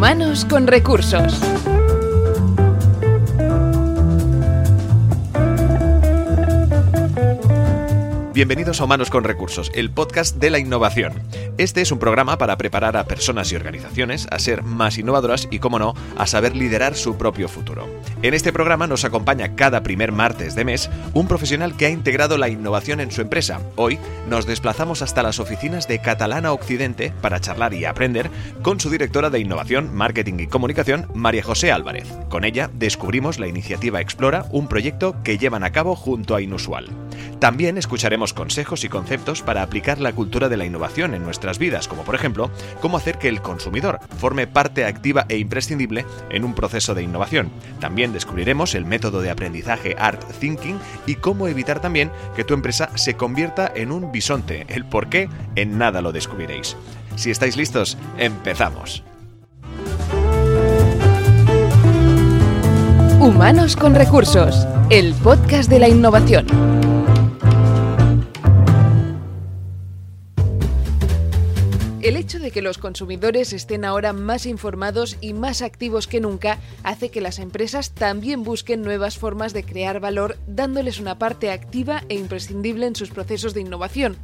Humanos con recursos. Bienvenidos a Humanos con Recursos, el podcast de la innovación. Este es un programa para preparar a personas y organizaciones a ser más innovadoras y, como no, a saber liderar su propio futuro. En este programa nos acompaña cada primer martes de mes un profesional que ha integrado la innovación en su empresa. Hoy nos desplazamos hasta las oficinas de Catalana Occidente para charlar y aprender con su directora de Innovación, Marketing y Comunicación, María José Álvarez. Con ella descubrimos la iniciativa Explora, un proyecto que llevan a cabo junto a Inusual. También escucharemos consejos y conceptos para aplicar la cultura de la innovación en nuestras vidas, como por ejemplo, cómo hacer que el consumidor forme parte activa e imprescindible en un proceso de innovación. También descubriremos el método de aprendizaje Art Thinking y cómo evitar también que tu empresa se convierta en un bisonte. El por qué en nada lo descubriréis. Si estáis listos, empezamos. Humanos con recursos, el podcast de la innovación. El hecho de que los consumidores estén ahora más informados y más activos que nunca hace que las empresas también busquen nuevas formas de crear valor dándoles una parte activa e imprescindible en sus procesos de innovación.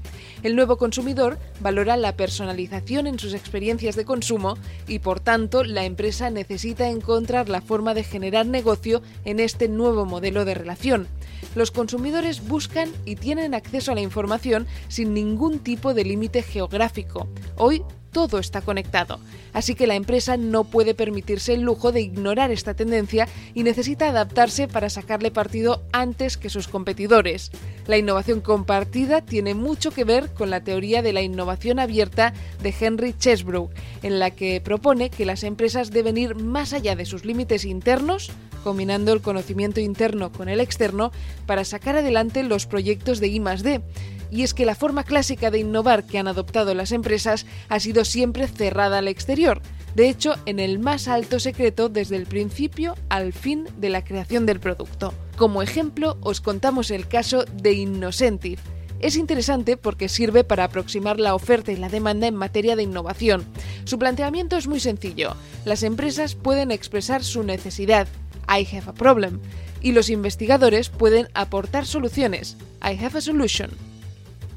El nuevo consumidor valora la personalización en sus experiencias de consumo y por tanto la empresa necesita encontrar la forma de generar negocio en este nuevo modelo de relación. Los consumidores buscan y tienen acceso a la información sin ningún tipo de límite geográfico. Hoy todo está conectado, así que la empresa no puede permitirse el lujo de ignorar esta tendencia y necesita adaptarse para sacarle partido antes que sus competidores. La innovación compartida tiene mucho que ver con la teoría de la innovación abierta de Henry Chesbrough, en la que propone que las empresas deben ir más allá de sus límites internos, combinando el conocimiento interno con el externo, para sacar adelante los proyectos de I+D y es que la forma clásica de innovar que han adoptado las empresas ha sido siempre cerrada al exterior, de hecho en el más alto secreto desde el principio al fin de la creación del producto. Como ejemplo os contamos el caso de Innocentive, es interesante porque sirve para aproximar la oferta y la demanda en materia de innovación. Su planteamiento es muy sencillo. Las empresas pueden expresar su necesidad, I have a problem, y los investigadores pueden aportar soluciones, I have a solution.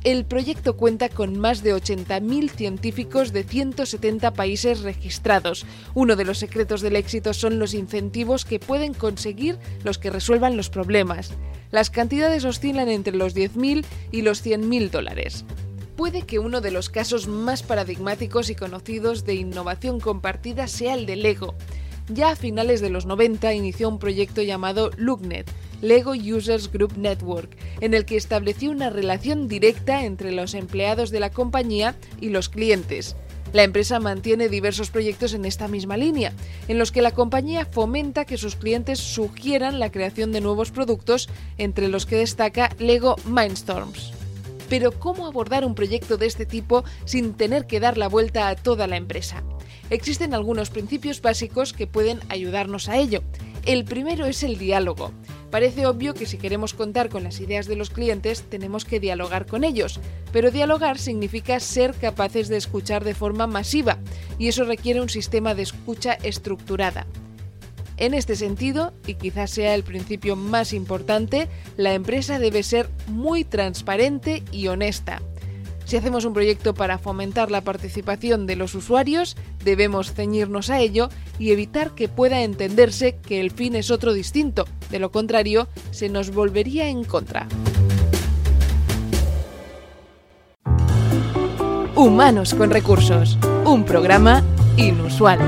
El proyecto cuenta con más de 80.000 científicos de 170 países registrados. Uno de los secretos del éxito son los incentivos que pueden conseguir los que resuelvan los problemas. Las cantidades oscilan entre los 10.000 y los 100.000 dólares. Puede que uno de los casos más paradigmáticos y conocidos de innovación compartida sea el de Lego. Ya a finales de los 90 inició un proyecto llamado LookNet, Lego Users Group Network, en el que estableció una relación directa entre los empleados de la compañía y los clientes. La empresa mantiene diversos proyectos en esta misma línea, en los que la compañía fomenta que sus clientes sugieran la creación de nuevos productos, entre los que destaca Lego Mindstorms. Pero ¿cómo abordar un proyecto de este tipo sin tener que dar la vuelta a toda la empresa? Existen algunos principios básicos que pueden ayudarnos a ello. El primero es el diálogo. Parece obvio que si queremos contar con las ideas de los clientes tenemos que dialogar con ellos, pero dialogar significa ser capaces de escuchar de forma masiva y eso requiere un sistema de escucha estructurada. En este sentido, y quizás sea el principio más importante, la empresa debe ser muy transparente y honesta. Si hacemos un proyecto para fomentar la participación de los usuarios, debemos ceñirnos a ello y evitar que pueda entenderse que el fin es otro distinto. De lo contrario, se nos volvería en contra. Humanos con recursos. Un programa inusual.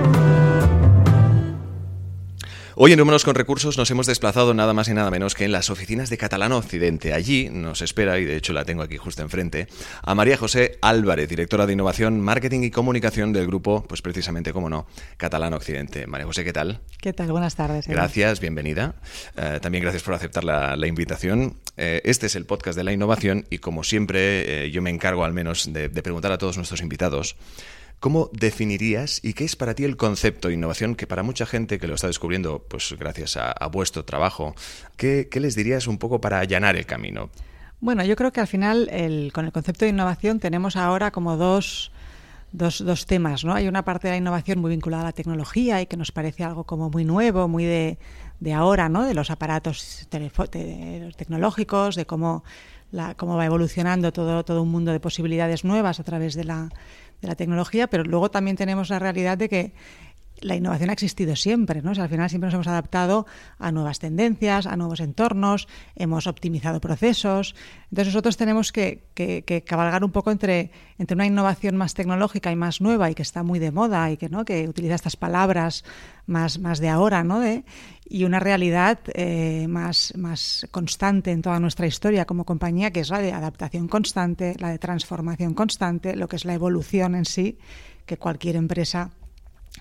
Hoy en Humanos con Recursos nos hemos desplazado nada más y nada menos que en las oficinas de Catalano Occidente. Allí nos espera, y de hecho la tengo aquí justo enfrente, a María José Álvarez, directora de Innovación, Marketing y Comunicación del grupo, pues precisamente, como no, Catalano Occidente. María José, ¿qué tal? ¿Qué tal? Buenas tardes. Gracias, bienvenida. Eh, también gracias por aceptar la, invitación. Eh, este es el podcast de la innovación y como siempre eh, yo me encargo al menos de preguntar a todos nuestros invitados ¿Cómo definirías y qué es para ti el concepto de innovación que para mucha gente que lo está descubriendo, pues gracias a, vuestro trabajo, ¿qué, les dirías un poco para allanar el camino? Bueno, yo creo que al final con el concepto de innovación tenemos ahora como dos, dos, dos temas, ¿no? Hay una parte de la innovación muy vinculada a la tecnología y que nos parece algo como muy nuevo, muy de, de ahora, ¿no? De los aparatos tecnológicos, de cómo, cómo va evolucionando todo, todo un mundo de posibilidades nuevas a través de la, de la tecnología, pero luego también tenemos la realidad de que la innovación ha existido siempre, ¿no? al final siempre nos hemos adaptado a nuevas tendencias, a nuevos entornos, hemos optimizado procesos. Entonces nosotros tenemos que, cabalgar un poco entre, entre una innovación más tecnológica y más nueva y que está muy de moda y que, ¿no? que utiliza estas palabras más, más de ahora, ¿no? Y una realidad eh, más, más constante en toda nuestra historia como compañía, que es la de adaptación constante, la de transformación constante, lo que es la evolución en sí, que cualquier empresa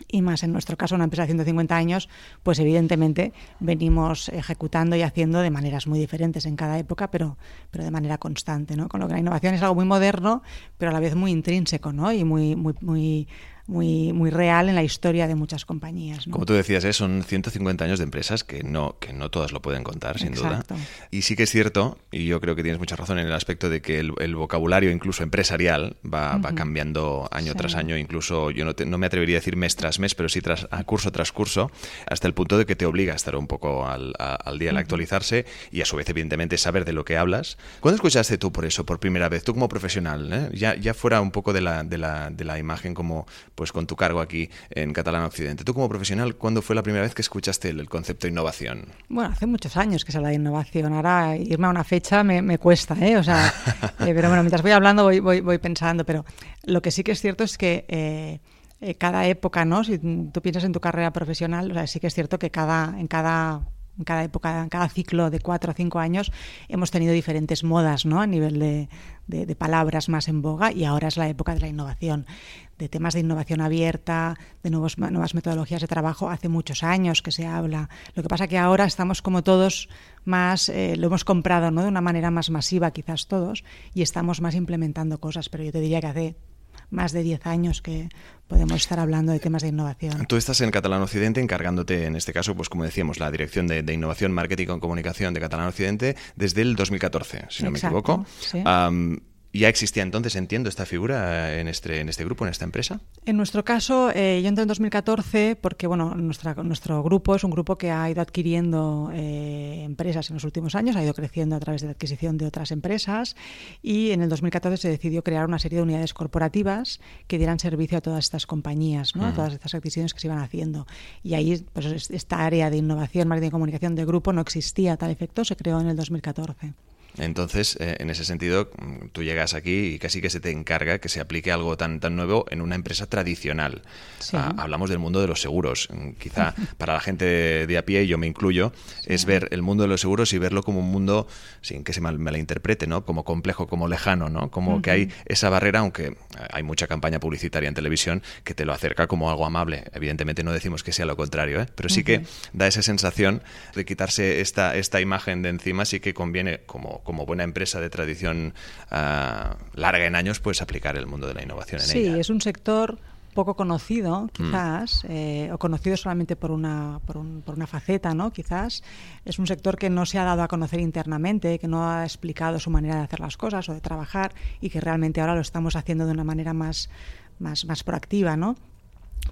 y más en nuestro caso una empresa de 150 años, pues evidentemente venimos ejecutando y haciendo de maneras muy diferentes en cada época, pero, pero de manera constante, ¿no? Con lo que la innovación es algo muy moderno, pero a la vez muy intrínseco, ¿no? Y muy, muy, muy muy, muy real en la historia de muchas compañías. Como tú decías, ¿eh? son 150 años de empresas que no, que no todas lo pueden contar, sin duda. Y sí que es cierto, y yo creo que tienes mucha razón en el aspecto de que el, vocabulario, incluso empresarial, va, va cambiando año tras año. Incluso yo no, no, me atrevería a decir mes tras mes, pero sí tras, curso tras curso, hasta el punto de que te obliga a estar un poco al, al día, al actualizarse y a su vez, evidentemente, saber de lo que hablas. ¿Cuándo escuchaste tú por eso, por primera vez, tú como profesional? ¿eh? Ya, ya fuera un poco de la, de la, de la imagen como pues con tu cargo aquí en Catalán Occidente. Tú como profesional, ¿cuándo fue la primera vez que escuchaste el, concepto de innovación? Bueno, hace muchos años que se habla de innovación. Ahora irme a una fecha me, cuesta, ¿eh? O sea, eh, pero bueno, mientras voy hablando voy, voy, voy, pensando. Pero lo que sí que es cierto es que eh, eh, cada época, ¿no? Si tú piensas en tu carrera profesional, o sea, sí que es cierto que cada, en cada en cada época, en cada ciclo de cuatro o cinco años, hemos tenido diferentes modas ¿no? a nivel de, de, palabras más en boga y ahora es la época de la innovación, de temas de innovación abierta, de nuevos, nuevas metodologías de trabajo. Hace muchos años que se habla. Lo que pasa que ahora estamos como todos más, eh, lo hemos comprado ¿no? de una manera más masiva quizás todos y estamos más implementando cosas, pero yo te diría que hace más de 10 años que podemos estar hablando de temas de innovación. Tú estás en Catalán Occidente encargándote, en este caso, pues como decíamos, la Dirección de, Innovación, Marketing y Comunicación de Catalán Occidente desde el 2014, si no me equivoco. Sí. ¿Ya existía entonces, entiendo, esta figura en este, en este grupo, en esta empresa? En nuestro caso, eh, yo entré en 2014 porque bueno, nuestra, nuestro grupo es un grupo que ha ido adquiriendo eh, empresas en los últimos años, ha ido creciendo a través de la adquisición de otras empresas y en el 2014 se decidió crear una serie de unidades corporativas que dieran servicio a todas estas compañías, ¿no? a todas estas adquisiciones que se iban haciendo. Y ahí pues, esta área de innovación, marketing y comunicación de grupo no existía a tal efecto, se creó en el 2014. Entonces, eh, en ese sentido, mm, tú llegas aquí y casi que se te encarga que se aplique algo tan, tan nuevo en una empresa tradicional. Ah, hablamos del mundo de los seguros. Mm, quizá para la gente de, a pie, yo me incluyo, es ver el mundo de los seguros y verlo como un mundo, sin que se mal, me la interprete, ¿no? como complejo, como lejano, ¿no? como que hay esa barrera, aunque hay mucha campaña publicitaria en televisión que te lo acerca como algo amable. Evidentemente no decimos que sea lo contrario, ¿eh? pero sí que da esa sensación de quitarse esta, esta imagen de encima, sí que conviene como como buena empresa de tradición ah, larga en años, pues aplicar el mundo de la innovación en sí, ella. Sí, es un sector poco conocido, mm. quizás, eh, o conocido solamente por una, por, por, una faceta, ¿no? Quizás es un sector que no se ha dado a conocer internamente, que no ha explicado su manera de hacer las cosas o de trabajar y que realmente ahora lo estamos haciendo de una manera más, más, más proactiva, ¿no?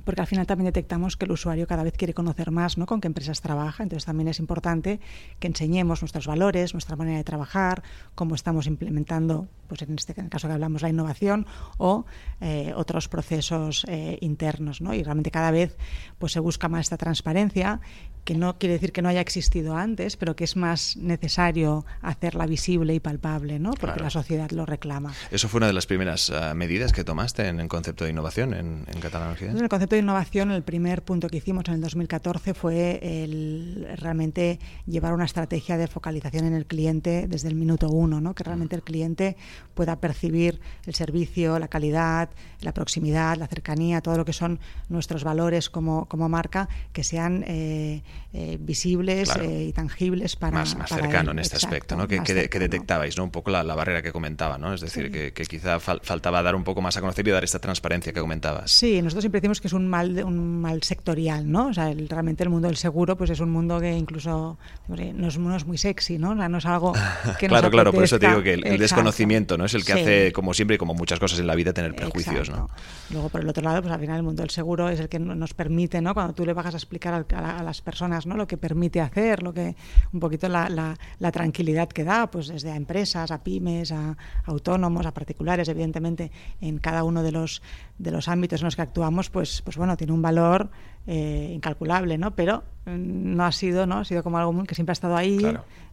Porque al final también detectamos que el usuario cada vez quiere conocer más ¿no? con qué empresas trabaja, entonces también es importante que enseñemos nuestros valores, nuestra manera de trabajar, cómo estamos implementando, pues en este caso que hablamos la innovación o eh, otros procesos eh, internos, ¿no? y realmente cada vez pues se busca más esta transparencia que no quiere decir que no haya existido antes, pero que es más necesario hacerla visible y palpable, ¿no? porque la sociedad lo reclama. ¿Eso fue una de las primeras uh, medidas que tomaste en el concepto de innovación en, en Catalán En el concepto de innovación, el primer punto que hicimos en el 2014 fue el, realmente llevar una estrategia de focalización en el cliente desde el minuto uno, ¿no? que realmente el cliente pueda percibir el servicio, la calidad, la proximidad, la cercanía, todo lo que son nuestros valores como, como marca, que sean... Eh, eh, visibles eh, y tangibles para más, más cercano en este aspecto ¿no? que, detectabais ¿no? un poco la, barrera que comentaba ¿no? es decir que, quizá faltaba dar un poco más a conocer y dar esta transparencia que comentabas sí nosotros siempre decimos que es un mal, un mal sectorial, ¿no? O sea, realmente el mundo del seguro pues es un mundo que incluso no es, muy sexy, ¿no? no es algo que Claro, claro, por eso te digo que el, desconocimiento, ¿no? Es el que hace, como siempre y como muchas cosas en la vida, tener prejuicios, ¿no? Luego, por el otro lado, pues al final el mundo del seguro es el que nos permite, ¿no? Cuando tú le vas a explicar a, las personas, ¿no? Lo que permite hacer, lo que un poquito la, la, tranquilidad que da, pues desde a empresas, a pymes, a, autónomos, a particulares, evidentemente, en cada uno de los de los ámbitos en los que actuamos, pues, pues bueno, tiene un valor eh, incalculable, ¿no? Pero no ha sido, ¿no? Ha sido como algo que siempre ha estado ahí,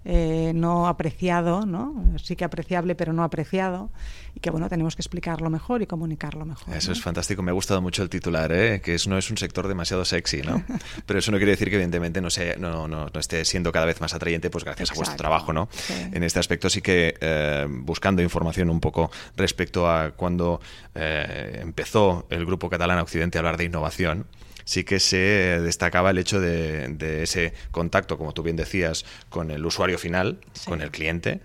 eh, no apreciado, ¿no? Sí que apreciable, pero no apreciado, y que bueno, tenemos que explicarlo mejor y comunicarlo mejor. Eso es fantástico, me ha gustado mucho el titular, ¿eh? que es, no es un sector demasiado sexy, ¿no? Pero eso no quiere decir que evidentemente no, sea, no, no, no esté siendo cada vez más atrayente, pues gracias a vuestro trabajo, ¿no? En este aspecto sí que eh, buscando información un poco respecto a cuando eh, empezó el Grupo Catalán Occidente a hablar de innovación, sí que se destacaba el hecho de, ese contacto, como tú bien decías, con el usuario final, con el cliente,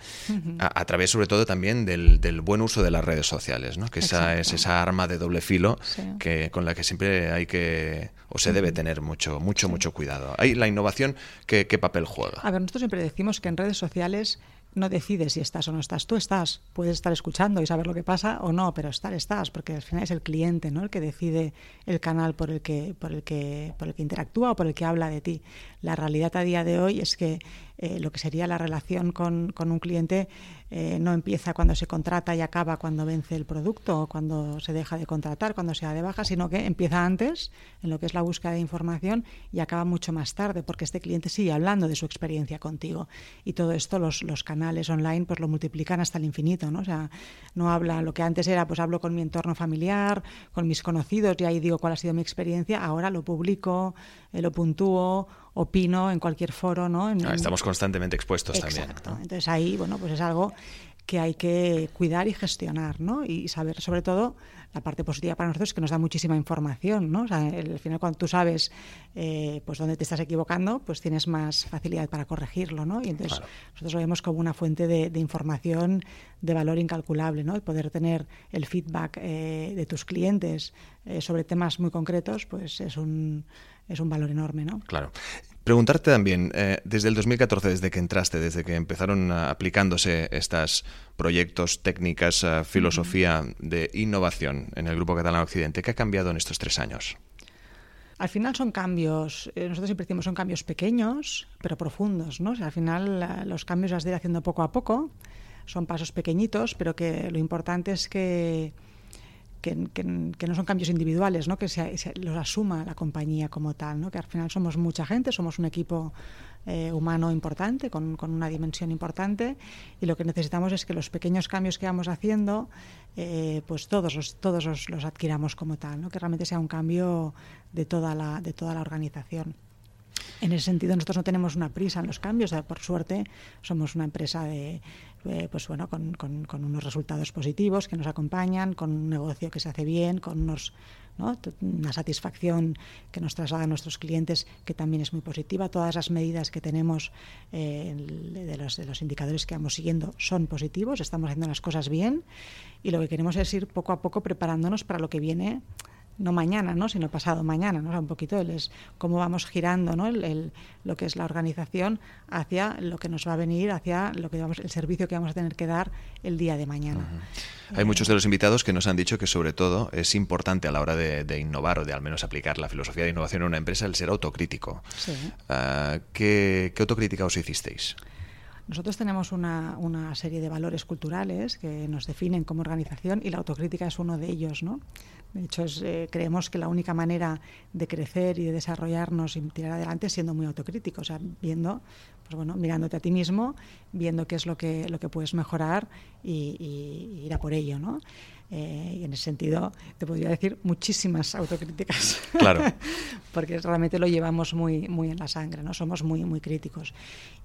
a, través sobre todo también del, buen uso de las redes sociales, ¿no? que esa es esa arma de doble filo que, con la que siempre hay que o se debe tener mucho, mucho, mucho cuidado. Ahí la innovación, ¿qué, ¿qué papel juega? A ver, nosotros siempre decimos que en redes sociales no decides si estás o no estás. Tú estás, puedes estar escuchando y saber lo que pasa o no, pero estar estás, porque al final es el cliente, ¿no? El que decide el canal por el que, por el que, por el que interactúa o por el que habla de ti. La realidad a día de hoy es que eh, lo que sería la relación con, con un cliente eh, no empieza cuando se contrata y acaba cuando vence el producto o cuando se deja de contratar, cuando se da de baja, sino que empieza antes en lo que es la búsqueda de información y acaba mucho más tarde, porque este cliente sigue hablando de su experiencia contigo. Y todo esto los, los canales online pues lo multiplican hasta el infinito, ¿no? O sea, no habla lo que antes era, pues hablo con mi entorno familiar, con mis conocidos y ahí digo cuál ha sido mi experiencia, ahora lo publico, eh, lo puntúo opino en cualquier foro, ¿no? Ah, estamos constantemente expuestos Exacto. también. Entonces ahí, bueno, pues es algo que hay que cuidar y gestionar, ¿no? Y saber, sobre todo, la parte positiva para nosotros es que nos da muchísima información, ¿no? O sea, al final cuando tú sabes eh, pues dónde te estás equivocando, pues tienes más facilidad para corregirlo, ¿no? Y entonces nosotros lo vemos como una fuente de, información de valor incalculable, ¿no? El poder tener el feedback eh, de tus clientes eh, sobre temas muy concretos, pues es un es un valor enorme, ¿no? Claro. Preguntarte también, eh, desde el 2014, desde que entraste, desde que empezaron aplicándose estos proyectos, técnicas, eh, filosofía de innovación en el Grupo Catalán Occidente, ¿qué ha cambiado en estos tres años? Al final son cambios, eh, nosotros siempre decimos son cambios pequeños, pero profundos, ¿no? al final los cambios las de ir haciendo poco a poco, son pasos pequeñitos, pero que lo importante es que que, no son cambios individuales, ¿no? que se, los asuma la compañía como tal, ¿no? que al final somos mucha gente, somos un equipo eh, humano importante, con, una dimensión importante, y lo que necesitamos es que los pequeños cambios que vamos haciendo, eh, pues todos, los, todos los, adquiramos como tal, ¿no? que realmente sea un cambio de toda la, de toda la organización. En ese sentido, nosotros no tenemos una prisa en los cambios. Por suerte, somos una empresa de, eh, pues bueno, con, unos resultados positivos que nos acompañan, con un negocio que se hace bien, con unos, ¿no? una satisfacción que nos traslada a nuestros clientes que también es muy positiva. Todas las medidas que tenemos eh, de, los, de los indicadores que vamos siguiendo son positivos, estamos haciendo las cosas bien y lo que queremos es ir poco a poco preparándonos para lo que viene no mañana, ¿no? sino pasado mañana, ¿no? un poquito es cómo vamos girando ¿no? El, lo que es la organización hacia lo que nos va a venir, hacia lo que vamos, el servicio que vamos a tener que dar el día de mañana. Hay muchos de los invitados que nos han dicho que sobre todo es importante a la hora de, innovar o de al menos aplicar la filosofía de innovación en una empresa el ser autocrítico. Ah, ¿qué, ¿Qué autocrítica os hicisteis? Nosotros tenemos una, una, serie de valores culturales que nos definen como organización y la autocrítica es uno de ellos, ¿no? De hecho, eh, creemos que la única manera de crecer y de desarrollarnos y tirar adelante es siendo muy autocríticos, o sea, viendo, pues bueno, mirándote a ti mismo, viendo qué es lo que, lo que puedes mejorar y, y ir a por ello, ¿no? Eh, y en ese sentido te podría decir muchísimas autocríticas. Claro. Porque realmente lo llevamos muy, muy en la sangre, ¿no? Somos muy, muy críticos.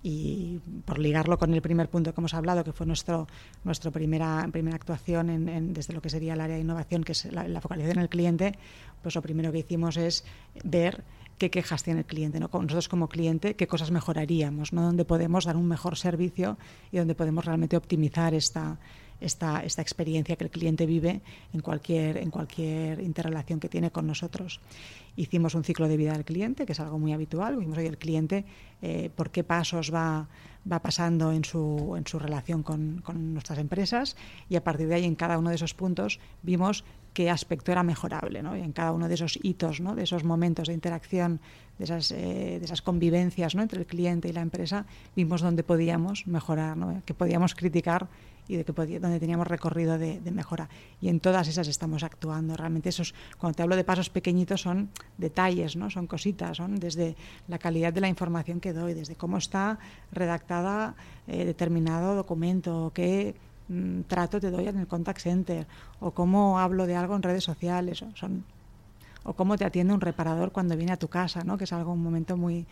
Y por ligarlo con el primer punto que hemos hablado, que fue nuestro, nuestra primera, primera actuación en, desde lo que sería el área de innovación, que es la, focalización en el cliente, pues lo primero que hicimos es ver qué quejas tiene el cliente, ¿no? nosotros como cliente, qué cosas mejoraríamos, ¿no? Dónde podemos dar un mejor servicio y dónde podemos realmente optimizar esta, esta, experiencia que el cliente vive en cualquier, en cualquier interrelación que tiene con nosotros. Hicimos un ciclo de vida del cliente, que es algo muy habitual. Vimos hoy el cliente eh, por qué pasos va, va pasando en su, en su relación con, con, nuestras empresas y a partir de ahí en cada uno de esos puntos vimos qué aspecto era mejorable. ¿no? En cada uno de esos hitos, ¿no? de esos momentos de interacción, de esas, eh, de esas convivencias ¿no? entre el cliente y la empresa, vimos dónde podíamos mejorar, ¿no? que podíamos criticar y de que podía, donde teníamos recorrido de, mejora. Y en todas esas estamos actuando. Realmente esos, cuando te hablo de pasos pequeñitos, son detalles, ¿no? son cositas, son desde la calidad de la información que doy, desde cómo está redactada eh, determinado documento, qué mm, trato te doy en el contact center, o cómo hablo de algo en redes sociales, o, son, o cómo te atiende un reparador cuando viene a tu casa, ¿no? que es algo un momento muy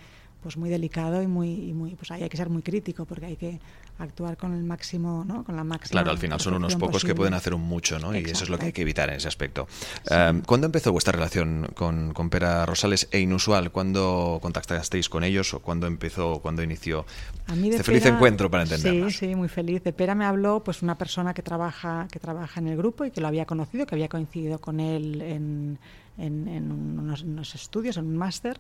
pues muy delicado y muy, y muy pues ahí hay que ser muy crítico porque hay que actuar con el máximo, ¿no? Con la máxima. Claro, al final son unos pocos posible. que pueden hacer un mucho, ¿no? Exacto. Y eso es lo que hay que evitar en ese aspecto. Sí. Um, ¿Cuándo empezó vuestra relación con, con, Pera Rosales e Inusual? ¿Cuándo contactasteis con ellos o cuándo empezó, cuándo inició A mí de este feliz encuentro para entendernos? Sí, sí, muy feliz. De Pera me habló pues una persona que trabaja que trabaja en el grupo y que lo había conocido, que había coincidido con él en en, en unos, estudios, en un máster,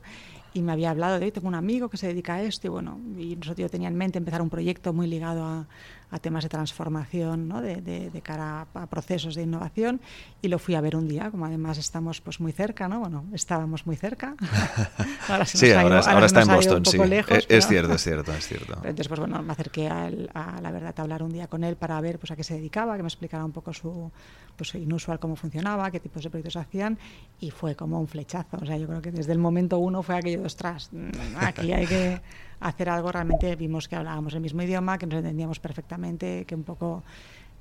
y me había hablado de, hoy tengo un amigo que se dedica a esto, y bueno, y nosotros yo tenía en mente empezar un proyecto muy ligado a, a temas de transformación, ¿no? de, de, de, cara a, a, procesos de innovación, y lo fui a ver un día, como además estamos pues muy cerca, ¿no? Bueno, estábamos muy cerca. ahora sí, ahora, ido, ahora está en Boston, sí. Lejos, es, es, cierto, es cierto, es cierto. Entonces, pues bueno, me acerqué a, a, la verdad a hablar un día con él para ver pues a qué se dedicaba, que me explicara un poco su, pues inusual cómo funcionaba, qué tipos de proyectos hacían, y fue como un flechazo. O sea, yo creo que desde el momento uno fue aquello de, ostras, aquí hay que hacer algo. Realmente vimos que hablábamos el mismo idioma, que nos entendíamos perfectamente, que un poco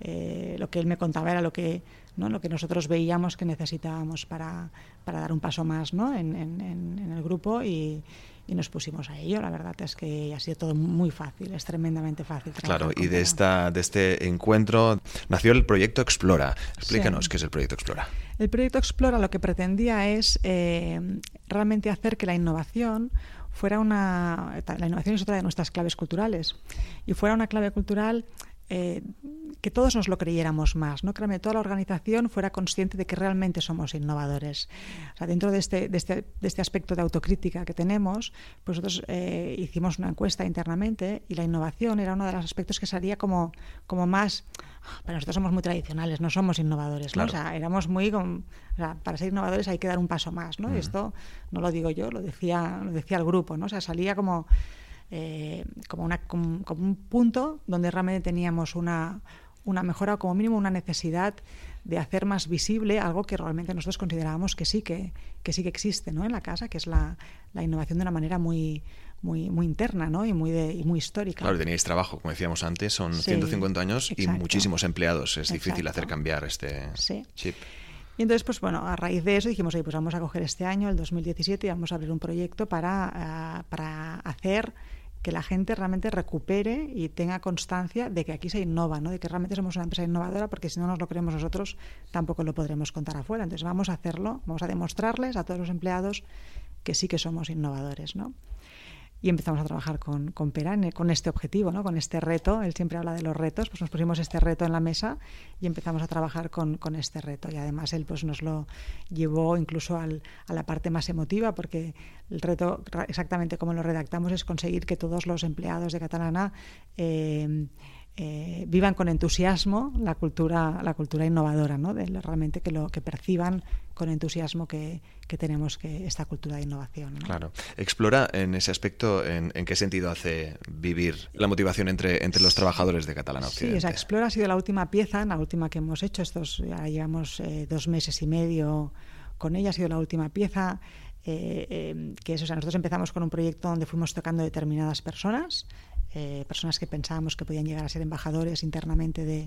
eh, lo que él me contaba era lo que, ¿no? lo que nosotros veíamos que necesitábamos para, para dar un paso más ¿no? en, en, en el grupo y, y nos pusimos a ello. La verdad es que ha sido todo muy fácil, es tremendamente fácil. Claro, y de, esta, de este encuentro nació el proyecto Explora. Explícanos sí. qué es el proyecto Explora. El proyecto Explora lo que pretendía es eh, realmente hacer que la innovación fuera una... La innovación es otra de nuestras claves culturales. Y fuera una clave cultural eh, que todos nos lo creyéramos más, ¿no? que toda la organización fuera consciente de que realmente somos innovadores. O sea, dentro de este, de, este, de este aspecto de autocrítica que tenemos, pues nosotros eh, hicimos una encuesta internamente y la innovación era uno de los aspectos que salía como, como más... Para nosotros somos muy tradicionales, no somos innovadores, ¿no? Claro. O sea, éramos muy... Con, o sea, para ser innovadores hay que dar un paso más, ¿no? Uh -huh. Y esto no lo digo yo, lo decía, lo decía el grupo, ¿no? O sea, salía como eh, como, una, como, como, un punto donde realmente teníamos una, una mejora o como mínimo una necesidad de hacer más visible algo que realmente nosotros considerábamos que sí que, que sí que existe ¿no? en la casa, que es la, la innovación de una manera muy, muy, muy interna ¿no? y, muy de, y muy histórica. Claro, teníais trabajo, como decíamos antes, son sí, 150 años exacto. y muchísimos empleados. Es exacto. difícil hacer cambiar este sí. chip. Y entonces, pues bueno, a raíz de eso dijimos, oye, pues vamos a coger este año, el 2017, y vamos a abrir un proyecto para, uh, para hacer que la gente realmente recupere y tenga constancia de que aquí se innova, ¿no? de que realmente somos una empresa innovadora, porque si no nos lo creemos nosotros, tampoco lo podremos contar afuera. Entonces vamos a hacerlo, vamos a demostrarles a todos los empleados que sí que somos innovadores. ¿no? Y empezamos a trabajar con, con Perán con este objetivo, ¿no? con este reto. Él siempre habla de los retos, pues nos pusimos este reto en la mesa y empezamos a trabajar con, con este reto. Y además él pues nos lo llevó incluso al, a la parte más emotiva, porque el reto, exactamente como lo redactamos, es conseguir que todos los empleados de Catalana eh, eh, vivan con entusiasmo la cultura, la cultura innovadora, ¿no? De realmente que lo que perciban con entusiasmo que, que tenemos que esta cultura de innovación. ¿no? Claro. Explora en ese aspecto en, en, qué sentido hace vivir la motivación entre, entre los trabajadores de Catalana Occidente. Sí, o sea, Explora ha sido la última pieza, la última que hemos hecho, estos ya llevamos eh, dos meses y medio con ella, ha sido la última pieza. Eh, eh, que es, o sea, nosotros empezamos con un proyecto donde fuimos tocando determinadas personas, eh, personas que pensábamos que podían llegar a ser embajadores internamente de,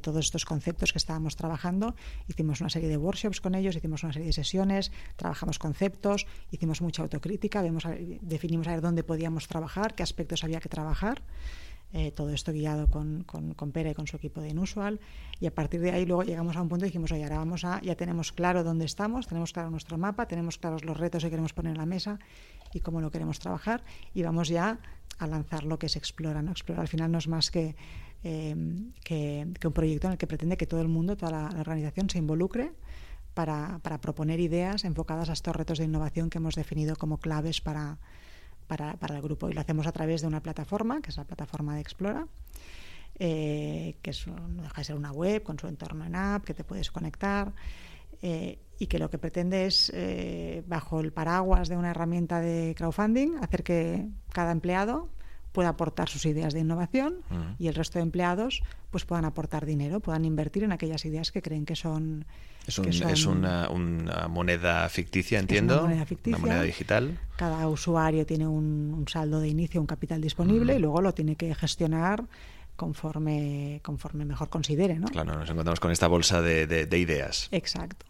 todos estos conceptos que estábamos trabajando. Hicimos una serie de workshops con ellos, hicimos una serie de sesiones, trabajamos conceptos, hicimos mucha autocrítica, vemos, definimos a ver dónde podíamos trabajar, qué aspectos había que trabajar. Eh, todo esto guiado con, con, con, Pere y con su equipo de Inusual y a partir de ahí luego llegamos a un punto y dijimos, oye, ahora vamos a, ya tenemos claro dónde estamos, tenemos claro nuestro mapa, tenemos claros los retos que queremos poner en la mesa y cómo lo queremos trabajar y vamos ya a lanzar lo que se explora. ¿no? Explora al final no es más que em, que, un proyecto en el que pretende que todo el mundo, toda la, organización se involucre para, para, proponer ideas enfocadas a estos retos de innovación que hemos definido como claves para, para, para el grupo. Y lo hacemos a través de una plataforma, que es la plataforma de Explora, eh, que es, no deja de ser una web con su entorno en app, que te puedes conectar. Eh, y que lo que pretende es, eh, bajo el paraguas de una herramienta de crowdfunding, hacer que cada empleado pueda aportar sus ideas de innovación y el resto de empleados pues puedan aportar dinero, puedan invertir en aquellas ideas que creen que son... Es, una, moneda ficticia, entiendo. una moneda ficticia. Una moneda digital. Cada usuario tiene un, saldo de inicio, un capital disponible y luego lo tiene que gestionar conforme, conforme mejor considere. ¿no? Claro, nos encontramos con esta bolsa de, de ideas. Exacto.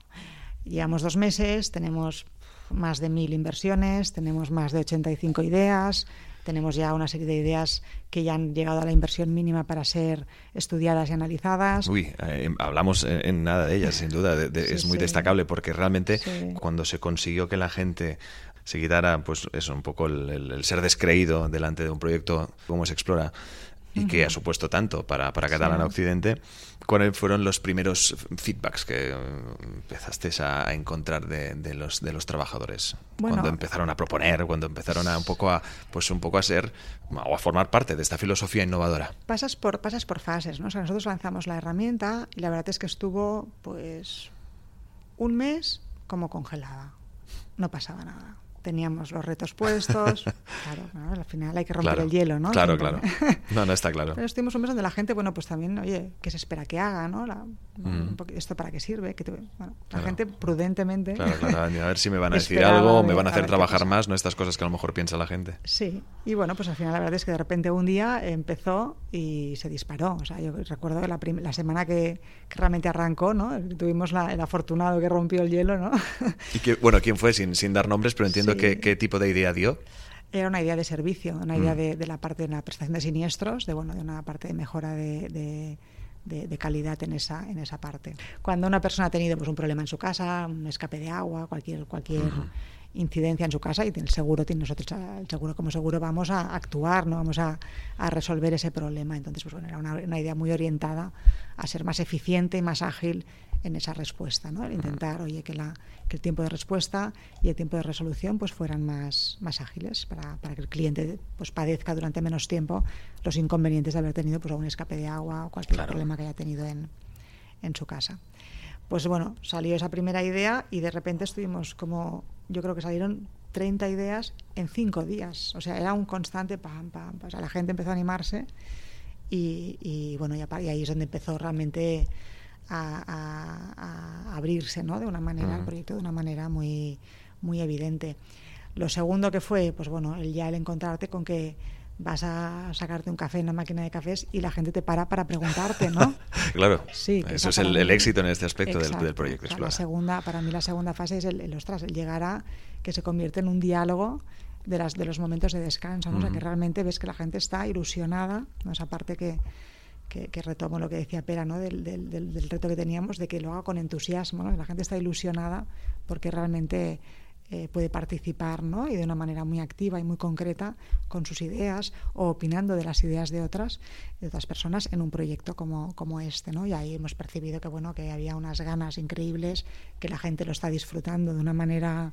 Llevamos dos meses, tenemos más de mil inversiones, tenemos más de 85 ideas, tenemos ya una serie de ideas que ya han llegado a la inversión mínima para ser estudiadas y analizadas. Uy, eh, hablamos en nada de ellas, sin duda. es muy destacable porque realmente cuando se consiguió que la gente se quitara, pues eso, un poco el ser descreído delante de un proyecto como se explora, y que ha supuesto tanto para, para Catalana Occidente. ¿Cuáles fueron los primeros feedbacks que eh, empezaste a encontrar de, de los, de los trabajadores? cuando empezaron a proponer, cuando empezaron a un poco a, pues un poco a ser o a formar parte de esta filosofía innovadora. Pasas por, pasas por fases, ¿no? O sea, nosotros lanzamos la herramienta y la verdad es que estuvo pues un mes como congelada. No pasaba nada teníamos los retos puestos. claro, al final hay que romper el hielo, ¿no? Claro, claro. No, no está claro. Pero estuvimos un mes donde la gente, bueno, pues también, oye, ¿qué se espera que haga, no? Mm. ¿Esto para qué sirve? Que bueno, la gente prudentemente... Claro, claro, a ver si me van a decir algo, me van a hacer trabajar más, ¿no? Estas cosas que a lo mejor piensa la gente. Sí, y bueno, pues al final la verdad es que de repente un día empezó y se disparó. O sea, yo recuerdo la, la semana que, realmente arrancó, ¿no? Tuvimos la, el afortunado que rompió el hielo, ¿no? y que, bueno, ¿quién fue? Sin, sin dar nombres, pero entiendo qué, tipo de idea dio. Era una idea de servicio, una idea mm. de, la parte de la prestación de siniestros, de bueno, de una parte de mejora de, calidad en esa, en esa parte. Cuando una persona ha tenido pues, un problema en su casa, un escape de agua, cualquier, cualquier incidencia en su casa y el seguro, tiene nosotros el seguro como seguro vamos a actuar, no vamos a, resolver ese problema. Entonces, pues bueno, era una, una, idea muy orientada a ser más eficiente y más ágil en esa respuesta, ¿no? intentar, oye, que, la, que el tiempo de respuesta y el tiempo de resolución pues fueran más, más ágiles para, para que el cliente pues padezca durante menos tiempo los inconvenientes de haber tenido pues un escape de agua o cualquier problema que haya tenido en, en su casa. Pues bueno, salió esa primera idea y de repente estuvimos como, yo creo que salieron 30 ideas en cinco días. O sea, era un constante pam, pam, O sea, la gente empezó a animarse y, y bueno, y ahí es donde empezó realmente a, abrirse ¿no? de una manera, el proyecto de una manera muy, muy evidente. Lo segundo que fue, pues bueno, el ya el encontrarte con que vas a sacarte un café en una máquina de cafés y la gente te para para preguntarte, ¿no? claro. Sí, eso es el, éxito en este aspecto del, proyecto La segunda, para mí la segunda fase es el, el, ostras, el llegar a que se convierte en un diálogo de, las, de los momentos de descanso, ¿no? o sea, que realmente ves que la gente está ilusionada, ¿no? esa parte que, que, retomo lo que decía Pera, ¿no? Del, del, reto que teníamos, de que lo haga con entusiasmo. La gente está ilusionada porque realmente eh, puede participar ¿no? y de una manera muy activa y muy concreta con sus ideas o opinando de las ideas de otras, de otras personas en un proyecto como, como este. ¿no? Y ahí hemos percibido que, bueno, que había unas ganas increíbles, que la gente lo está disfrutando de una manera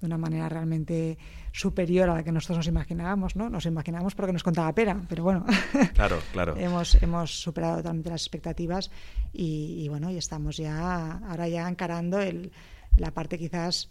de una manera realmente superior a la que nosotros nos imaginábamos, ¿no? Nos imaginábamos porque nos contaba pera, pero bueno, claro, claro. hemos, hemos superado totalmente las expectativas y, bueno, y estamos ya, ahora ya encarando el, la parte quizás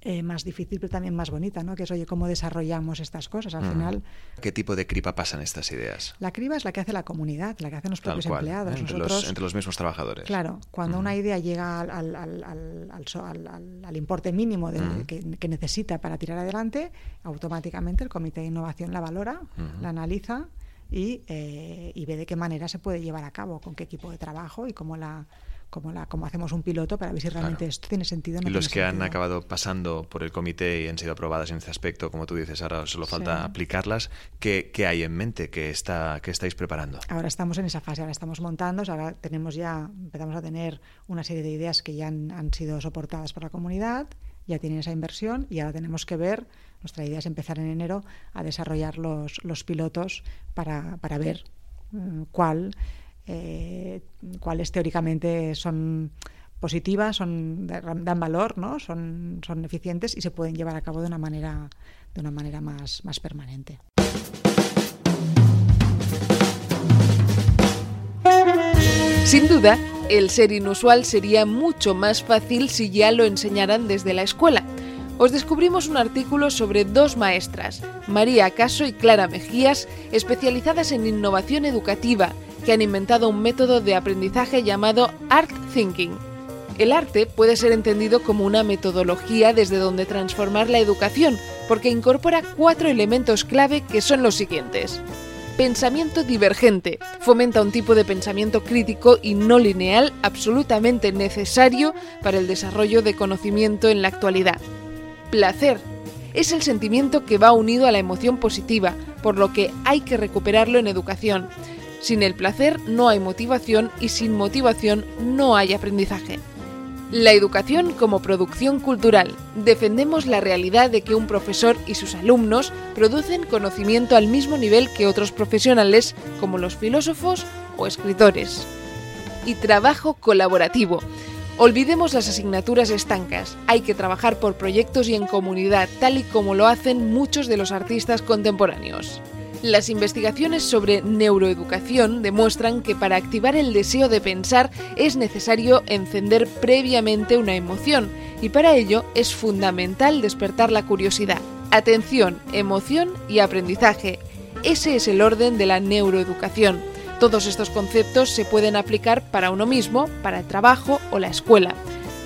eh, más difícil, pero también más bonita, ¿no? Que es, oye, cómo desarrollamos estas cosas. Al mm. final... ¿Qué tipo de criba pasan estas ideas? La criba es la que hace la comunidad, la que hacen los propios empleados. ¿eh? Entre, los, entre, los, mismos trabajadores. Claro, cuando una idea llega al, al, importe mínimo que, necesita para tirar adelante, automáticamente el Comité de Innovación la valora, la analiza y, eh, y ve de qué manera se puede llevar a cabo, con qué equipo de trabajo y cómo la como, la, como hacemos un piloto para ver si realmente esto tiene sentido. y los que han acabado pasando por el comité y han sido aprobadas en este aspecto, como tú dices, ahora solo falta aplicarlas, ¿qué, ¿qué, hay en mente? ¿Qué, está, ¿Qué estáis preparando? Ahora estamos en esa fase, ahora estamos montando, ahora tenemos ya, empezamos a tener una serie de ideas que ya han, han sido soportadas por la comunidad, ya tienen esa inversión y ahora tenemos que ver, nuestra idea es empezar en enero a desarrollar los, los pilotos para, para ver mm, cuál, eh, cuáles teóricamente son positivas, son, dan valor, ¿no? son, son eficientes y se pueden llevar a cabo de una manera, de una manera más, más permanente. Sin duda, el ser inusual sería mucho más fácil si ya lo enseñaran desde la escuela. Os descubrimos un artículo sobre dos maestras, María Caso y Clara Mejías, especializadas en innovación educativa, que han inventado un método de aprendizaje llamado Art Thinking. El arte puede ser entendido como una metodología desde donde transformar la educación, porque incorpora cuatro elementos clave que son los siguientes. Pensamiento divergente. Fomenta un tipo de pensamiento crítico y no lineal absolutamente necesario para el desarrollo de conocimiento en la actualidad. Placer. Es el sentimiento que va unido a la emoción positiva, por lo que hay que recuperarlo en educación. Sin el placer no hay motivación y sin motivación no hay aprendizaje. La educación como producción cultural. Defendemos la realidad de que un profesor y sus alumnos producen conocimiento al mismo nivel que otros profesionales como los filósofos o escritores. Y trabajo colaborativo. Olvidemos las asignaturas estancas. Hay que trabajar por proyectos y en comunidad, tal y como lo hacen muchos de los artistas contemporáneos. Las investigaciones sobre neuroeducación demuestran que para activar el deseo de pensar es necesario encender previamente una emoción y para ello es fundamental despertar la curiosidad. Atención, emoción y aprendizaje. Ese es el orden de la neuroeducación. Todos estos conceptos se pueden aplicar para uno mismo, para el trabajo o la escuela.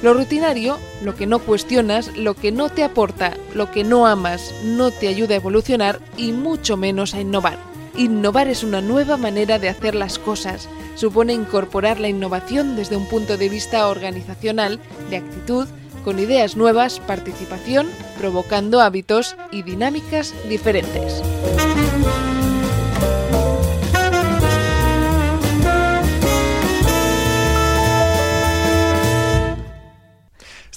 Lo rutinario, lo que no cuestionas, lo que no te aporta, lo que no amas, no te ayuda a evolucionar y mucho menos a innovar. Innovar es una nueva manera de hacer las cosas. Supone incorporar la innovación desde un punto de vista organizacional, de actitud, con ideas nuevas, participación, provocando hábitos y dinámicas diferentes.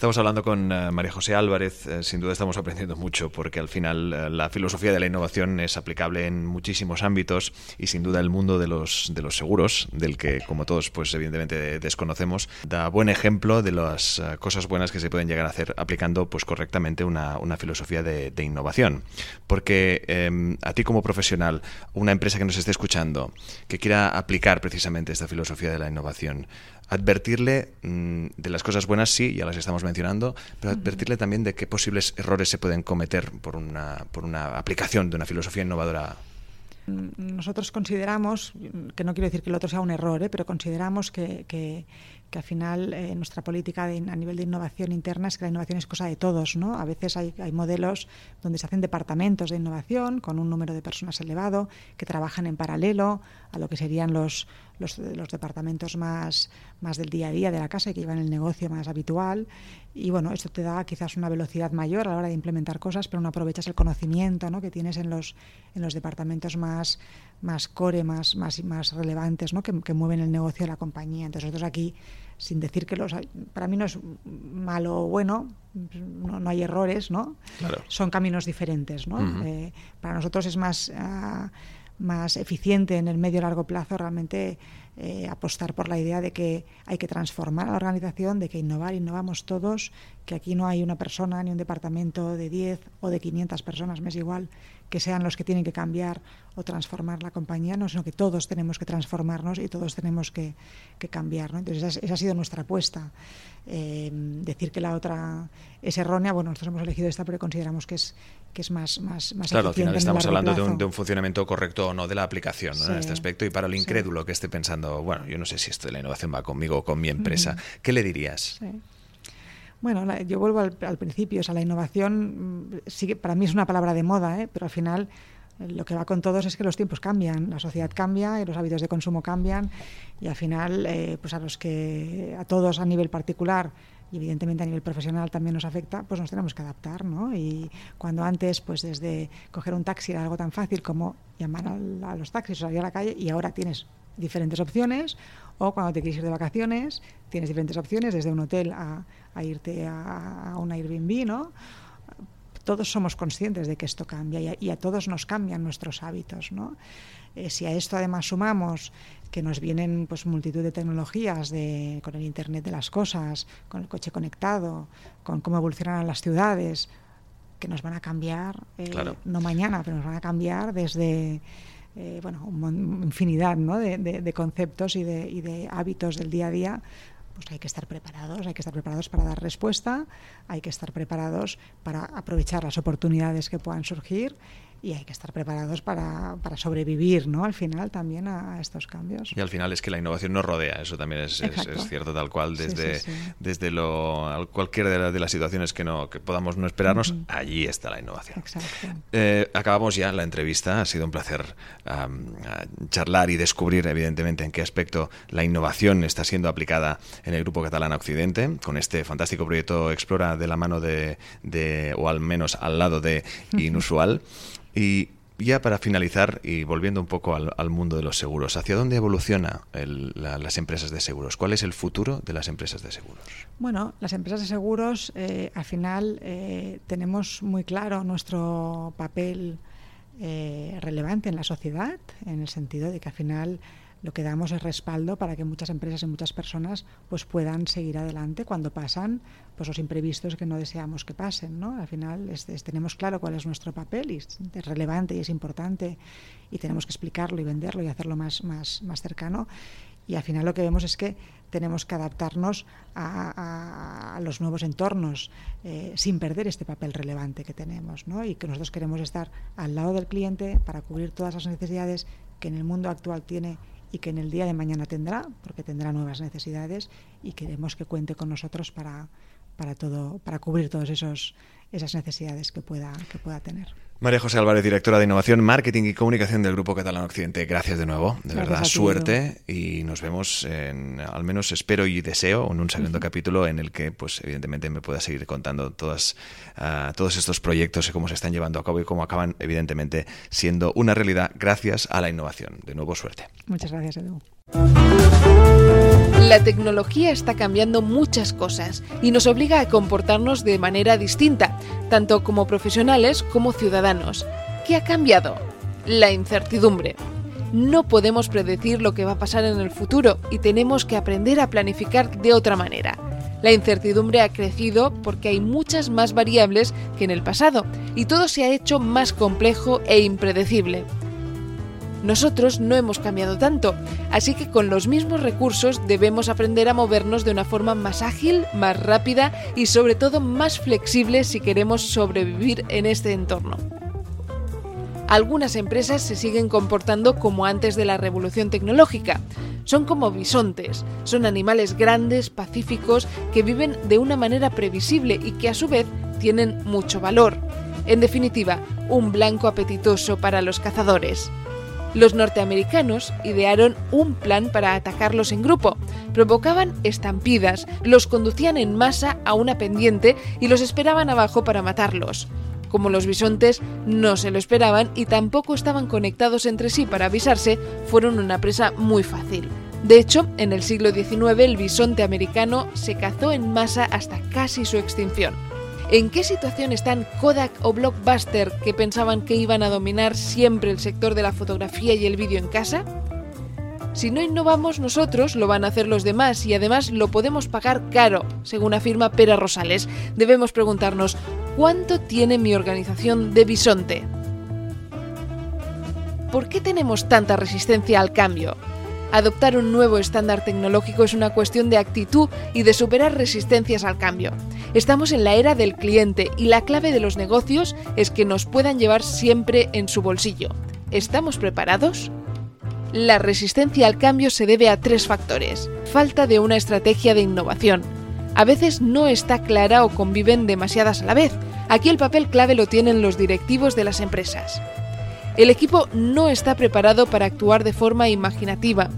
Estamos hablando con eh, María José Álvarez. Eh, sin duda estamos aprendiendo mucho porque al final eh, la filosofía de la innovación es aplicable en muchísimos ámbitos y sin duda el mundo de los, de los seguros, del que como todos pues evidentemente desconocemos, da buen ejemplo de las cosas buenas que se pueden llegar a hacer aplicando pues correctamente una, filosofía de, innovación. Porque em, a ti como profesional, una empresa que nos esté escuchando, que quiera aplicar precisamente esta filosofía de la innovación, advertirle mm, de las cosas buenas, sí, ya las estamos mencionando, pero advertirle también de qué posibles errores se pueden cometer por una, por una aplicación de una filosofía innovadora nosotros consideramos, que no quiero decir que el otro sea un error, ¿eh? pero consideramos que, que, que al final eh, nuestra política de, a nivel de innovación interna es que la innovación es cosa de todos. ¿no? A veces hay, hay, modelos donde se hacen departamentos de innovación con un número de personas elevado que trabajan en paralelo a lo que serían los, los, los departamentos más, más del día a día de la casa y que llevan el negocio más habitual. Y bueno, esto te da quizás una velocidad mayor a la hora de implementar cosas, pero no aprovechas el conocimiento ¿no? que tienes en los, en los departamentos más, más core, más, más, más relevantes, ¿no? que, que mueven el negocio de la compañía. Entonces nosotros aquí sin decir que los para mí no es malo o bueno, no, hay errores, ¿no? Son caminos diferentes, ¿no? Eh, para nosotros es más, ah, más eficiente en el medio largo plazo realmente eh, apostar por la idea de que hay que transformar a la organización, de que innovar, innovamos todos, que aquí no hay una persona ni un departamento de 10 o de 500 personas, me es igual, que sean los que tienen que cambiar o transformar la compañía, no, sino que todos tenemos que transformarnos y todos tenemos que, cambiar. ¿no? Entonces, esa, ha sido nuestra apuesta. Eh, decir que la otra es errónea, bueno, nosotros hemos elegido esta, pero consideramos que es, que es más, más, más Claro, al final estamos hablando de un, funcionamiento correcto o no de la aplicación en este aspecto. Y para el incrédulo que esté pensando, bueno, yo no sé si esto de la innovación va conmigo o con mi empresa, ¿qué le dirías? Bueno, yo vuelvo al, principio, o sea, la innovación mm, sí para mí es una palabra de moda, ¿eh? pero al final eh, lo que va con todos es que los tiempos cambian, la sociedad cambia y los hábitos de consumo cambian y al final, eh, pues a los que a todos a nivel particular y evidentemente a nivel profesional también nos afecta, pues nos tenemos que adaptar, ¿no? Y cuando antes, pues desde coger un taxi era algo tan fácil como llamar a, los taxis o salir a la calle y ahora tienes diferentes opciones o cuando te quieres ir de vacaciones tienes diferentes opciones desde un hotel a, irte a, a, un Airbnb, ¿no? Todos somos conscientes de que esto cambia y a, todos nos cambian nuestros hábitos, ¿no? Eh, si a esto además sumamos que nos vienen pues multitud de tecnologías de, con el Internet de las cosas, con el coche conectado, con cómo evolucionan las ciudades, que nos van a cambiar, eh, no mañana, pero nos van a cambiar desde eh, bueno, infinidad ¿no? de, de, conceptos y de, y de hábitos del día a día pues hay que estar preparados, hay que estar preparados para dar respuesta, hay que estar preparados para aprovechar las oportunidades que puedan surgir y hay que estar preparados para, para sobrevivir ¿no? al final también a, estos cambios. Y al final es que la innovación nos rodea, eso también es, es, cierto tal cual, desde, desde lo, cualquier de, las situaciones que, no, que podamos no esperarnos, allí está la innovación. Eh, acabamos ya la entrevista, ha sido un placer charlar y descubrir evidentemente en qué aspecto la innovación está siendo aplicada en el Grupo Catalán Occidente, con este fantástico proyecto Explora de la mano de, de o al menos al lado de Inusual. Y ya para finalizar y volviendo un poco al, mundo de los seguros, ¿hacia dónde evoluciona las empresas de seguros? ¿Cuál es el futuro de las empresas de seguros? Bueno, las empresas de seguros eh, al final eh, tenemos muy claro nuestro papel eh, relevante en la sociedad, en el sentido de que al final lo que damos es respaldo para que muchas empresas y muchas personas pues puedan seguir adelante cuando pasan pues los imprevistos que no deseamos que pasen ¿no? al final tenemos claro cuál es nuestro papel y es, relevante y es importante y tenemos que explicarlo y venderlo y hacerlo más, más, más cercano y al final lo que vemos es que tenemos que adaptarnos a, los nuevos entornos eh, sin perder este papel relevante que tenemos ¿no? y que nosotros queremos estar al lado del cliente para cubrir todas las necesidades que en el mundo actual tiene y que en el día de mañana tendrá, porque tendrá nuevas necesidades y queremos que cuente con nosotros para, para todo, para cubrir todas esos esas necesidades que pueda, que pueda tener. María José Álvarez, directora de Innovación, Marketing y Comunicación del Grupo Catalán Occidente. Gracias de nuevo, de verdad, suerte y nos vemos en, al menos espero y deseo, en un segundo capítulo en el que, pues evidentemente, me pueda seguir contando todas, ah, todos estos proyectos y cómo se están llevando a cabo y cómo acaban, evidentemente, siendo una realidad gracias a la innovación. De nuevo, suerte. Muchas gracias, Edu. La tecnología está cambiando muchas cosas y nos obliga a comportarnos de manera distinta, tanto como profesionales como ciudadanos. ¿Qué ha cambiado? La incertidumbre. No podemos predecir lo que va a pasar en el futuro y tenemos que aprender a planificar de otra manera. La incertidumbre ha crecido porque hay muchas más variables que en el pasado y todo se ha hecho más complejo e impredecible. Nosotros no hemos cambiado tanto, así que con los mismos recursos debemos aprender a movernos de una forma más ágil, más rápida y sobre todo más flexible si queremos sobrevivir en este entorno. Algunas empresas se siguen comportando como antes de la revolución tecnológica. Son como bisontes, son animales grandes, pacíficos, que viven de una manera previsible y que a su vez tienen mucho valor. En definitiva, un blanco apetitoso para los cazadores. Los norteamericanos idearon un plan para atacarlos en grupo. Provocaban estampidas, los conducían en masa a una pendiente y los esperaban abajo para matarlos. Como los bisontes no se lo esperaban y tampoco estaban conectados entre sí para avisarse, fueron una presa muy fácil. De hecho, en el siglo XIX el bisonte americano se cazó en masa hasta casi su extinción. ¿En qué situación están Kodak o Blockbuster que pensaban que iban a dominar siempre el sector de la fotografía y el vídeo en casa? Si no innovamos nosotros, lo van a hacer los demás y además lo podemos pagar caro, según afirma Pera Rosales. Debemos preguntarnos, ¿cuánto tiene mi organización de bisonte? ¿Por qué tenemos tanta resistencia al cambio? Adoptar un nuevo estándar tecnológico es una cuestión de actitud y de superar resistencias al cambio. Estamos en la era del cliente y la clave de los negocios es que nos puedan llevar siempre en su bolsillo. ¿Estamos preparados? La resistencia al cambio se debe a tres factores. Falta de una estrategia de innovación. A veces no está clara o conviven demasiadas a la vez. Aquí el papel clave lo tienen los directivos de las empresas. El equipo no está preparado para actuar de forma imaginativa.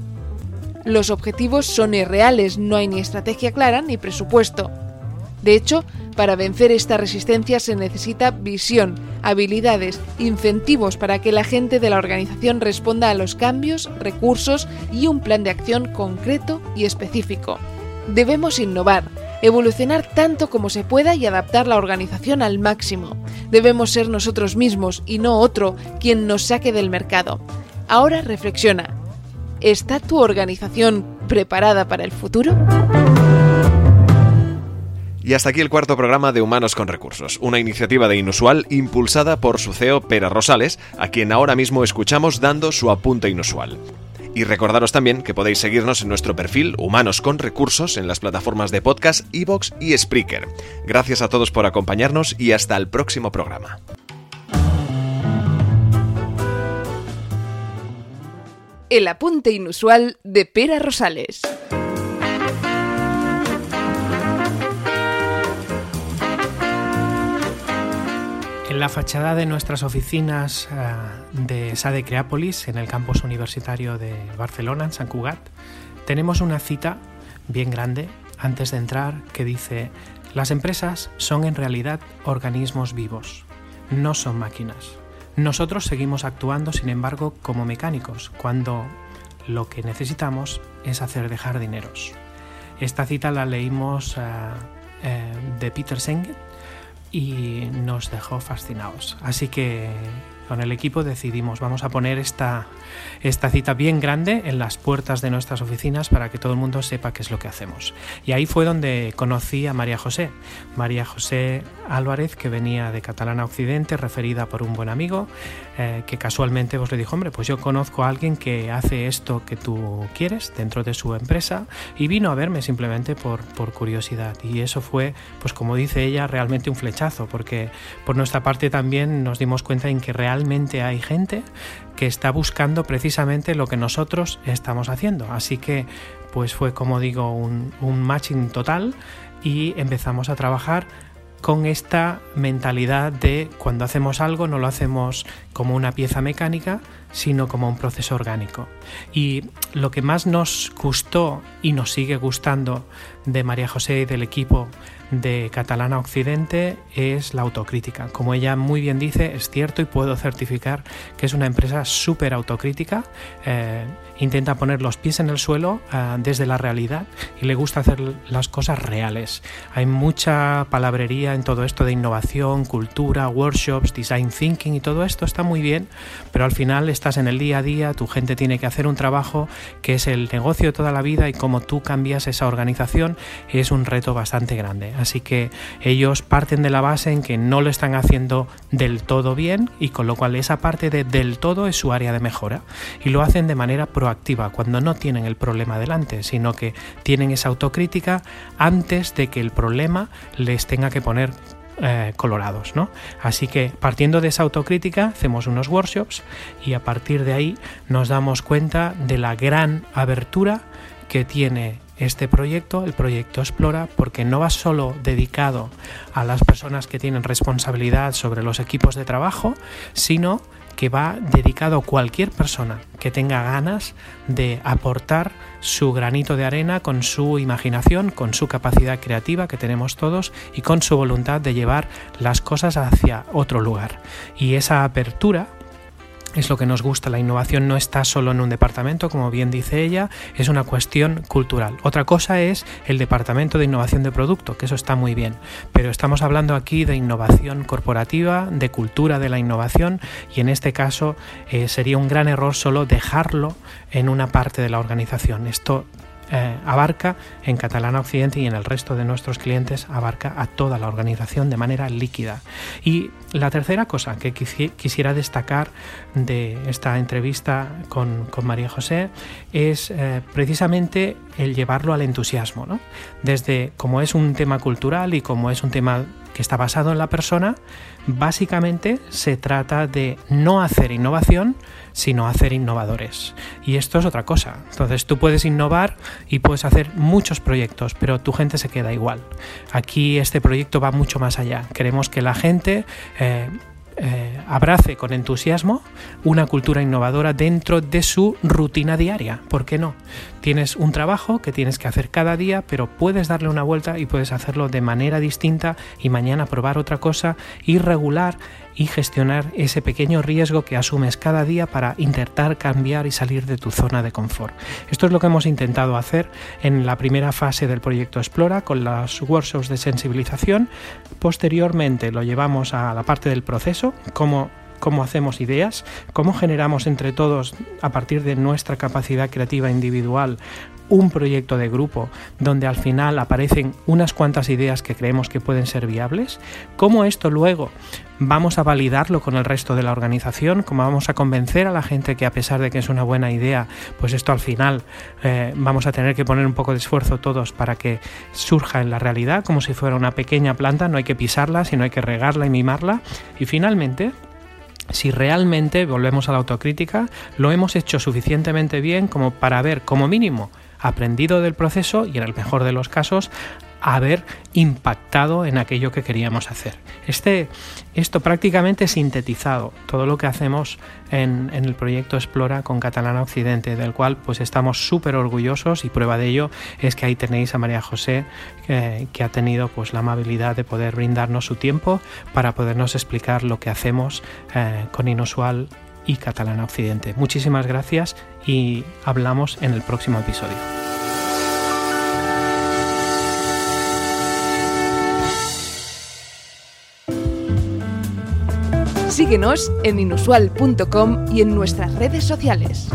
Los objetivos son irreales, no hay ni estrategia clara ni presupuesto. De hecho, para vencer esta resistencia se necesita visión, habilidades, incentivos para que la gente de la organización responda a los cambios, recursos y un plan de acción concreto y específico. Debemos innovar, evolucionar tanto como se pueda y adaptar la organización al máximo. Debemos ser nosotros mismos y no otro quien nos saque del mercado. Ahora reflexiona. ¿Está tu organización preparada para el futuro? Y hasta aquí el cuarto programa de Humanos con Recursos, una iniciativa de Inusual impulsada por su CEO Pera Rosales, a quien ahora mismo escuchamos dando su apunte inusual. Y recordaros también que podéis seguirnos en nuestro perfil Humanos con Recursos en las plataformas de podcast, Evox y Spreaker. Gracias a todos por acompañarnos y hasta el próximo programa. El apunte inusual de Pera Rosales. En la fachada de nuestras oficinas eh, de SADE Creápolis, en el campus universitario de Barcelona, en San Cugat, tenemos una cita bien grande antes de entrar que dice, las empresas son en realidad organismos vivos, no son máquinas. Nosotros seguimos actuando, sin embargo, como mecánicos, cuando lo que necesitamos es hacer de jardineros. Esta cita la leímos eh, eh, de Peter Senge y nos dejó fascinados. Así que con el equipo decidimos, vamos a poner esta, esta cita bien grande en las puertas de nuestras oficinas para que todo el mundo sepa qué es lo que hacemos. Y ahí fue donde conocí a María José, María José Álvarez, que venía de Catalana Occidente, referida por un buen amigo, eh, que casualmente vos le dijo, hombre, pues yo conozco a alguien que hace esto que tú quieres dentro de su empresa y vino a verme simplemente por, por curiosidad. Y eso fue, pues como dice ella, realmente un flechazo, porque por nuestra parte también nos dimos cuenta en que realmente realmente hay gente que está buscando precisamente lo que nosotros estamos haciendo. Así que pues fue como digo un, un matching total y empezamos a trabajar con esta mentalidad de cuando hacemos algo no lo hacemos como una pieza mecánica, sino como un proceso orgánico. Y lo que más nos gustó y nos sigue gustando de María José y del equipo de Catalana Occidente es la autocrítica. Como ella muy bien dice, es cierto y puedo certificar que es una empresa súper autocrítica. Eh, intenta poner los pies en el suelo eh, desde la realidad y le gusta hacer las cosas reales. Hay mucha palabrería en todo esto de innovación, cultura, workshops, design thinking y todo esto está muy bien, pero al final estás en el día a día, tu gente tiene que hacer un trabajo que es el negocio de toda la vida y cómo tú cambias esa organización es un reto bastante grande. Así que ellos parten de la base en que no lo están haciendo del todo bien y con lo cual esa parte de del todo es su área de mejora y lo hacen de manera proactiva cuando no tienen el problema delante, sino que tienen esa autocrítica antes de que el problema les tenga que poner eh, colorados. ¿no? Así que partiendo de esa autocrítica hacemos unos workshops y a partir de ahí nos damos cuenta de la gran abertura que tiene este proyecto, el proyecto Explora, porque no va solo dedicado a las personas que tienen responsabilidad sobre los equipos de trabajo, sino que va dedicado a cualquier persona que tenga ganas de aportar su granito de arena con su imaginación, con su capacidad creativa que tenemos todos y con su voluntad de llevar las cosas hacia otro lugar. Y esa apertura es lo que nos gusta. La innovación no está solo en un departamento, como bien dice ella, es una cuestión cultural. Otra cosa es el departamento de innovación de producto, que eso está muy bien, pero estamos hablando aquí de innovación corporativa, de cultura de la innovación y en este caso eh, sería un gran error solo dejarlo en una parte de la organización. Esto eh, abarca en Catalana Occidente y en el resto de nuestros clientes abarca a toda la organización de manera líquida. Y la tercera cosa que quisiera destacar de esta entrevista con, María José es eh, precisamente el llevarlo al entusiasmo. Desde como es un tema cultural y como es un tema que está basado en la persona, básicamente se trata de no hacer innovación, sino hacer innovadores. Y esto es otra cosa. Entonces tú puedes innovar y puedes hacer muchos proyectos, pero tu gente se queda igual. Aquí este proyecto va mucho más allá. Queremos que la gente... Eh, eh, abrace con entusiasmo una cultura innovadora dentro de su rutina diaria. ¿Por qué no? Tienes un trabajo que tienes que hacer cada día, pero puedes darle una vuelta y puedes hacerlo de manera distinta y mañana probar otra cosa y regular y gestionar ese pequeño riesgo que asumes cada día para intentar cambiar y salir de tu zona de confort. Esto es lo que hemos intentado hacer en la primera fase del proyecto Explora con los workshops de sensibilización. Posteriormente lo llevamos a la parte del proceso, cómo cómo hacemos ideas, cómo generamos entre todos, a partir de nuestra capacidad creativa individual, un proyecto de grupo donde al final aparecen unas cuantas ideas que creemos que pueden ser viables, cómo esto luego vamos a validarlo con el resto de la organización, cómo vamos a convencer a la gente que a pesar de que es una buena idea, pues esto al final eh, vamos a tener que poner un poco de esfuerzo todos para que surja en la realidad, como si fuera una pequeña planta, no hay que pisarla, sino hay que regarla y mimarla. Y finalmente, si realmente, volvemos a la autocrítica, lo hemos hecho suficientemente bien como para ver como mínimo aprendido del proceso y en el mejor de los casos haber impactado en aquello que queríamos hacer. Este, esto prácticamente sintetizado todo lo que hacemos en, el proyecto Explora con Catalana Occidente, del cual pues estamos súper orgullosos y prueba de ello es que ahí tenéis a María José que ha tenido pues la amabilidad de poder brindarnos su tiempo para podernos explicar lo que hacemos eh, con Inusual y Catalana Occidente. Muchísimas gracias y hablamos en el próximo episodio. Síguenos en inusual.com y en nuestras redes sociales.